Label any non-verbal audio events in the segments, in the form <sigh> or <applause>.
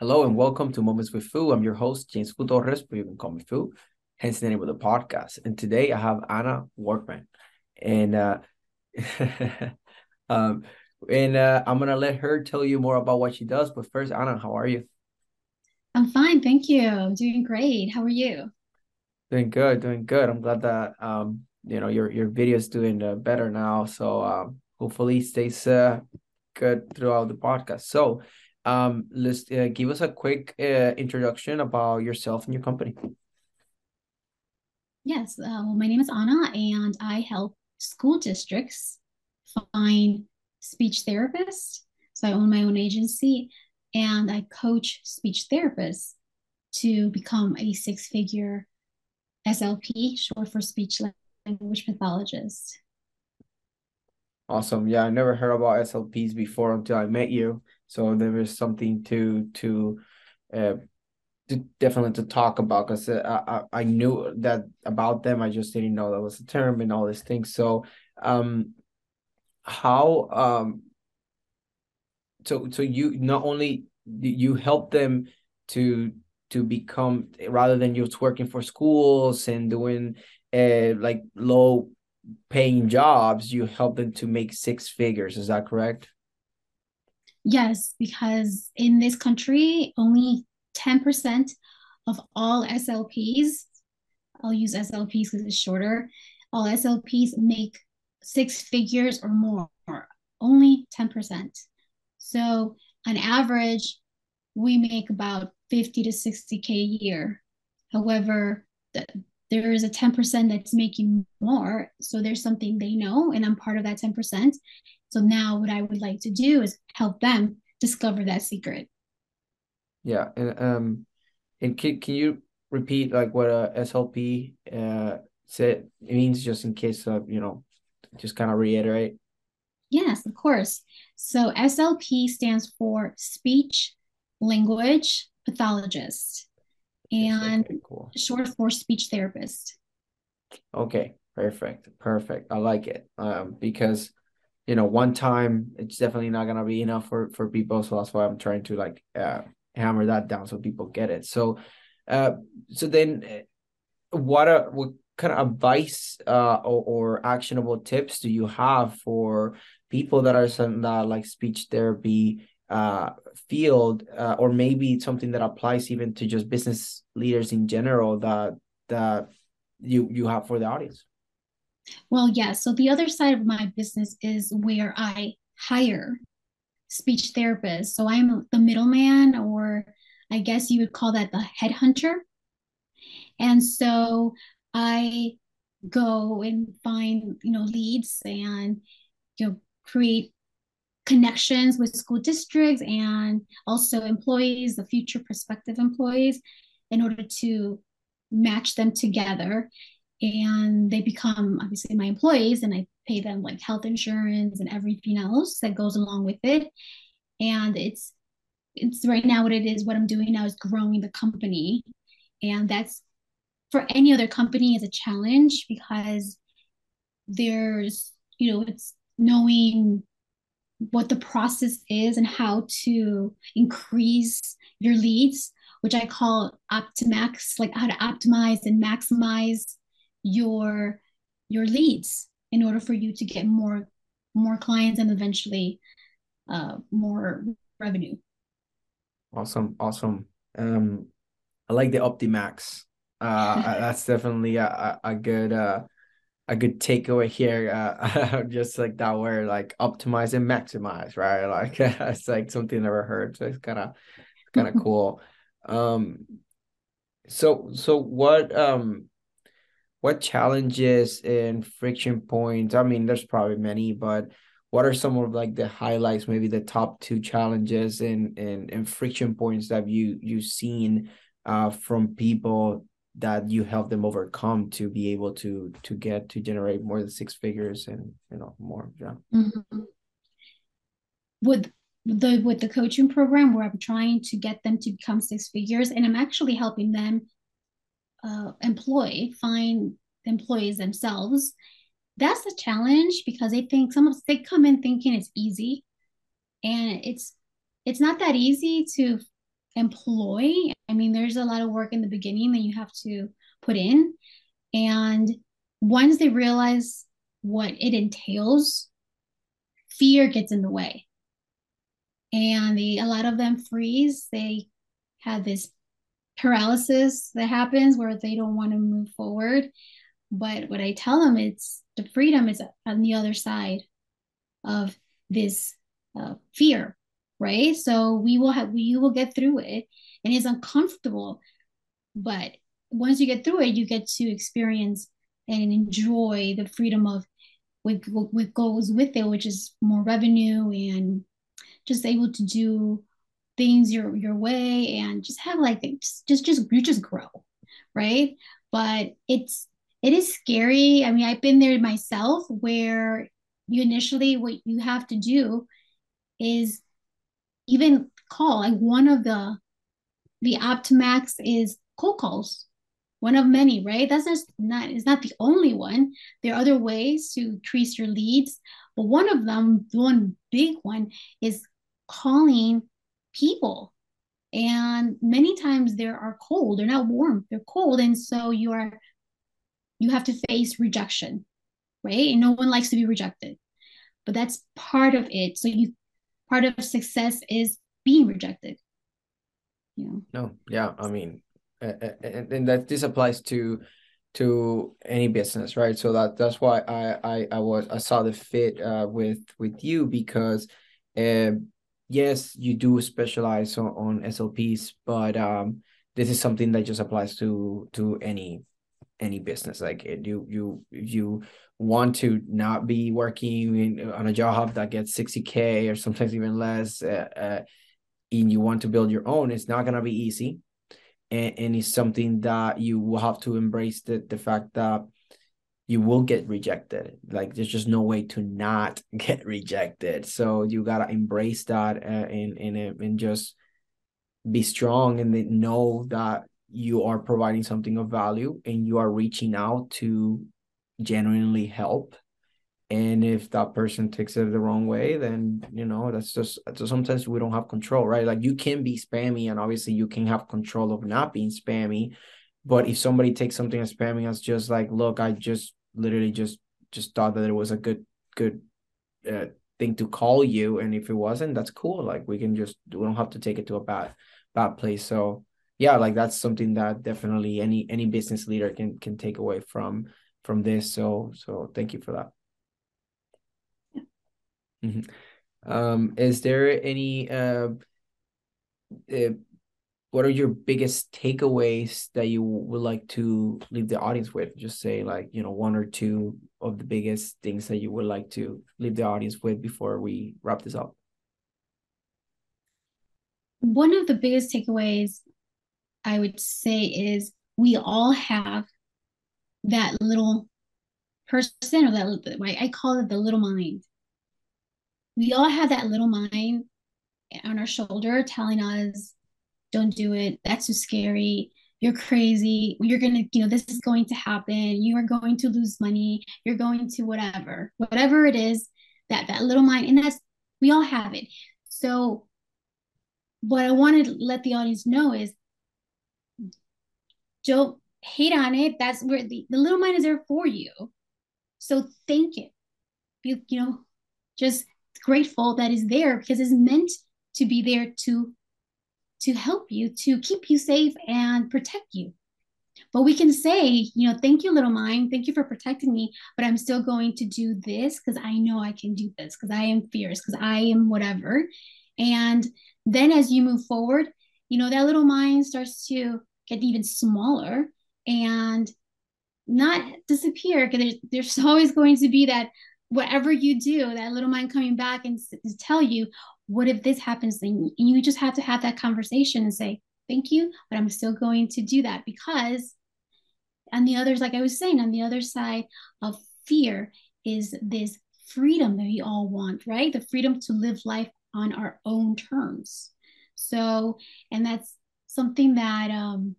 Hello and welcome to Moments with Foo. I'm your host, James Foo Torres, but you can call me Foo, hence the name of the podcast. And today I have Ana Workman. And uh <laughs> um and uh, I'm gonna let her tell you more about what she does. But first, Ana, how are you? I'm fine, thank you. I'm doing great. How are you? Doing good, doing good. I'm glad that um you know your your video is doing uh, better now. So um hopefully stays uh, good throughout the podcast. So um, let's uh, give us a quick uh, introduction about yourself and your company. Yes, uh, well, my name is Ana, and I help school districts find speech therapists. So I own my own agency, and I coach speech therapists to become a six-figure SLP, short for speech language pathologist. Awesome. Yeah, I never heard about SLPs before until I met you. So there was something to to uh, to, definitely to talk about because uh, I, I knew that about them. I just didn't know that was a term and all these things. So um, how um, so so you not only you help them to to become rather than just working for schools and doing uh, like low paying jobs you help them to make six figures is that correct Yes, because in this country, only 10% of all SLPs, I'll use SLPs because it's shorter, all SLPs make six figures or more, only 10%. So on average, we make about 50 to 60K a year. However, the, there is a 10% that's making more. So there's something they know, and I'm part of that 10%. So now what I would like to do is help them discover that secret. Yeah, and um, and can can you repeat like what a SLP uh said it means just in case of you know just kind of reiterate. Yes, of course. So SLP stands for speech language pathologist and okay, cool. short for speech therapist. Okay, perfect, perfect. I like it um, because you know one time it's definitely not gonna be enough for for people. So that's why i'm trying to like uh, hammer that down so people get it. So uh so then uh, what are what kind of advice uh or, or actionable tips do you have for people that are some that like speech therapy uh field uh, or maybe something that applies even to just business leaders in general that that you you have for the audience well, yes. Yeah, so the other side of my business is where I hire speech therapists. So I'm the middleman, or I guess you would call that the headhunter. And so I go and find, you know, leads and you know create connections with school districts and also employees, the future prospective employees, in order to match them together and they become obviously my employees and I pay them like health insurance and everything else that goes along with it. And it's it's right now what it is, what I'm doing now is growing the company. And that's for any other company is a challenge because there's, you know, it's knowing what the process is and how to increase your leads, which I call optimax, like how to optimize and maximize your your leads in order for you to get more more clients and eventually uh, more revenue. Awesome, awesome. Um, I like the Optimax. Uh, <laughs> that's definitely a, a, a good uh, a good takeaway here. Uh, <laughs> just like that word, like optimize and maximize, right? <laughs> Like it's like something I never heard, so it's kind of kind of cool. Um, so so what um what challenges and friction points i mean there's probably many but what are some of like the highlights, maybe the top two challenges and and, and friction points that you you've seen uh, from people that you help them overcome to be able to to get to generate more than six figures and you know more yeah mm-hmm. with the with the coaching program where i'm trying to get them to become six figures and i'm actually helping them uh, employ find employees themselves that's a challenge because they think some of they come in thinking it's easy. And it's it's not that easy to employ. I mean there's a lot of work in the beginning that you have to put in. And once they realize what it entails fear gets in the way. And the, a lot of them freeze. They have this paralysis that happens where they don't want to move forward. But what i tell them it's the freedom is on the other side of this uh, fear right? So we will have we will get through it and it's uncomfortable. But once you get through it you get to experience and enjoy the freedom of what, what goes with it which is more revenue and just able to do things your your way and just have like just just, just you just grow right? But it's it is scary. I mean i've been there myself where you initially what you have to do is even call like one of the the optimax is cold calls. One of many right? That's just not is not the only one. There are other ways to increase your leads but one of them the one big one is calling people. And many times they are cold. They're not warm. They're cold. And so you are you have to face rejection right? And no one likes to be rejected. But that's part of it. So you part of success is being rejected. You know? No yeah i mean and, and that this applies to to any business right? So that that's why i i, I was i saw the fit uh, with with you because uh, yes, you do specialize on, on SOPs, but um, this is something that just applies to to any any business. Like you you you want to not be working in, on a job that gets 60k or sometimes even less, uh, uh, and you want to build your own, it's not gonna be easy, and, and it's something that you will have to embrace the the fact that you will get rejected. Like there's just no way to not <laughs> get rejected. So you gotta embrace that and and and just be strong and know that you are providing something of value and you are reaching out to genuinely help. And if that person takes it the wrong way, then you know that's just so sometimes we don't have control, right? Like you can be spammy, and obviously you can have control of not being spammy. But if somebody takes something as spammy as just like, look, I just literally just just thought that it was a good good uh, thing to call you. And if it wasn't that's cool. Like we can just we don't have to take it to a bad bad place. So yeah like that's something that definitely any any business leader can can take away from from this. So so thank you for that. Mm-hmm. um is there any uh, uh what are your biggest takeaways that you would like to leave the audience with? Just say like you know one or two of the biggest things that you would like to leave the audience with before we wrap this up. One of the biggest takeaways i would say is we all have that little person or that i call it the little mind. We all have that little mind on our shoulder telling us don't do it. That's too scary. You're crazy. You're gonna you know this is going to happen. You are going to lose money. You're going to whatever whatever it is that that little mind and that's we all have it. So what i want to let the audience know is don't hate on it. That's where the, the little mind is there for you. So thank it. You, you know just grateful that is there because it's meant to be there to to help you to keep you safe and protect you. But we can say, you know, thank you, little mind. Thank you for protecting me. But I'm still going to do this because I know I can do this because I am fierce, because I am whatever. And then as you move forward, you know, that little mind starts to get even smaller and not disappear because there's, there's <laughs> always going to be that whatever you do, that little mind coming back and s- tell you, what if this happens? And you just have to have that conversation and say, thank you, but I'm still going to do that because on the others, like I was saying, on the other side of fear is this freedom that we all want, right? The freedom to live life on our own terms. So, and that's something that um,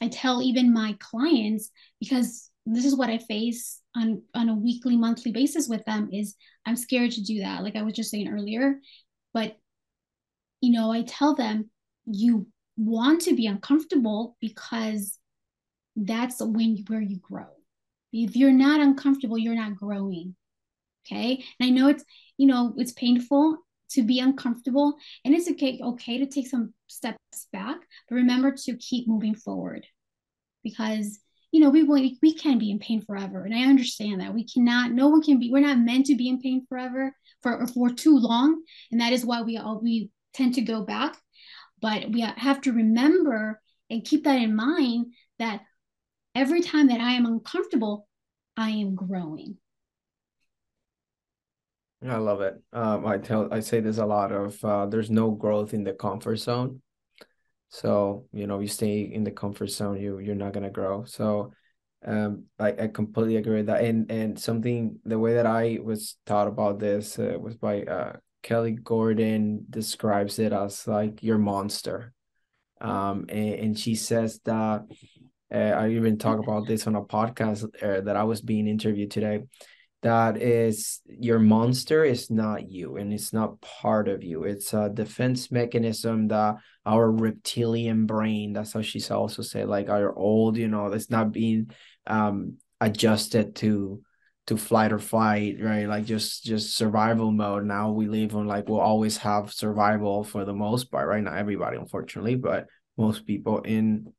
I tell even my clients because this is what I face on on a weekly, monthly basis with them is I'm scared to do that. Like I was just saying earlier, but you know, I tell them you want to be uncomfortable because that's when where you grow. If you're not uncomfortable, you're not growing. Okay. And I know it's, you know, it's painful to be uncomfortable and it's okay, okay to take some steps back, but remember to keep moving forward because know we will we can be in pain forever and i understand that we cannot no one can be we're not meant to be in pain forever for for too long and that is why we all we tend to go back but we have to remember and keep that in mind that every time that i am uncomfortable i am growing I love it. Um, I tell I say this a lot of uh, there's no growth in the comfort zone. So, you know, you stay in the comfort zone, you you're not gonna grow. So um I, I completely agree with that. And and something the way that I was taught about this uh, was by uh Kelly Gordon describes it as like your monster. Um and, and she says that uh, I even talk about this on a podcast uh, that I was being interviewed today that is your monster is not you and it's not part of you. It's a defense mechanism that our reptilian brain that's how she's also said like our old you know it's not being um adjusted to to flight or fight right? Like just just survival mode. Now we live on like we'll always have survival for the most part right? Not everybody unfortunately but most people in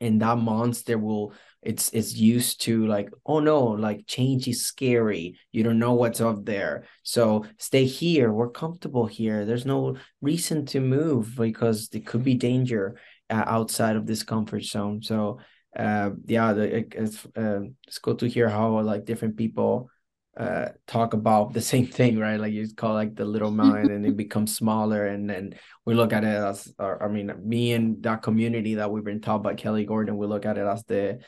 and that monster will it's it's used to like oh no like change is scary. You don't know what's up there. So stay here. We're comfortable here. There's no reason to move because there could be danger uh, outside of this comfort zone. So uh yeah the, it, it's uh, it's cool to hear how like different people uh talk about the same <laughs> thing right? Like you call like the little mind and it becomes smaller and then we look at it as or, i mean me and that community that we've been taught by kelly gordon we look at it as the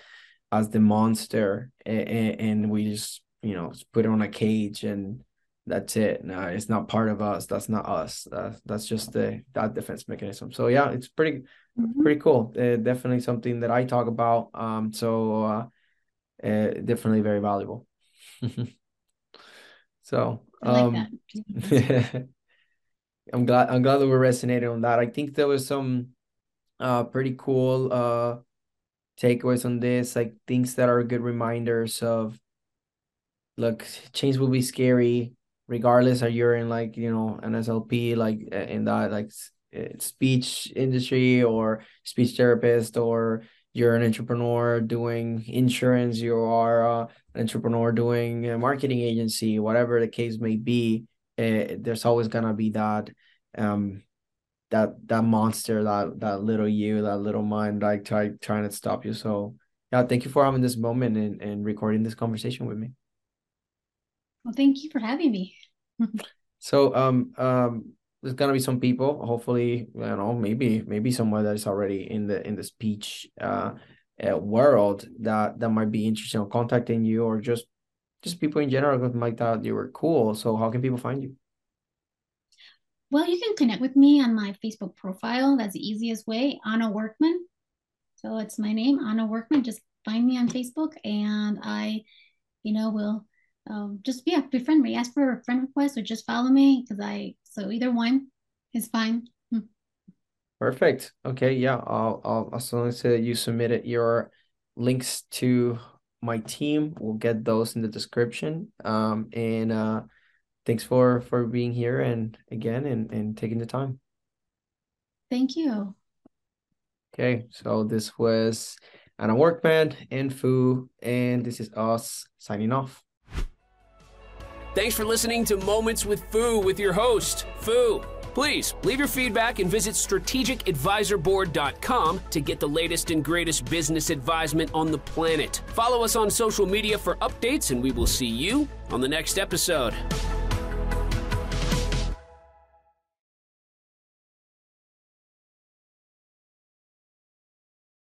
as the monster and, and we just you know put it on a cage and that's it. No it's not part of us. That's not us. Uh, that's just the that defense mechanism. So yeah it's pretty mm-hmm. pretty cool. Uh, definitely something that i talk about. Um so uh, uh definitely very valuable <laughs> so um like <laughs> <laughs> i'm glad i'm glad that we're resonating on that. I think there was some uh pretty cool uh takeaways on this, like things that are good reminders of look, change will be scary regardless are you're in like, you know, an SLP, like in that like speech industry or speech therapist or you're an entrepreneur doing insurance, you are uh, an entrepreneur doing a marketing agency, whatever the case may be, uh, there's always gonna be that um that that monster, that that little you, that little mind, like try trying to stop you. So yeah, thank you for having this moment and, and recording this conversation with me. Well, thank you for having me. <laughs> so um um there's gonna be some people, hopefully, you know, maybe maybe someone that is already in the in the speech uh, uh world that that might be interested in contacting you or just just people in general who might thought you were cool. So how can people find you? Well, you can connect with me on my Facebook profile. That's the easiest way, Ana Workman. So it's my name, Ana Workman. Just find me on Facebook and I, you know, will um, just, yeah, befriend me. Ask for a friend request or just follow me because I, so either one is fine. Hmm. Perfect. Okay. Yeah. I'll, I'll, as soon as you submitted your links to my team, we'll get those in the description. Um, and, uh, thanks for for being here and again and and taking the time thank you okay so this was ana workman and foo and this is us signing off thanks for listening to moments with foo with your host foo Please leave your feedback and visit strategicadvisorboard.com to get the latest and greatest business advisement on the planet. Follow us on social media for updates, and we will see you on the next episode.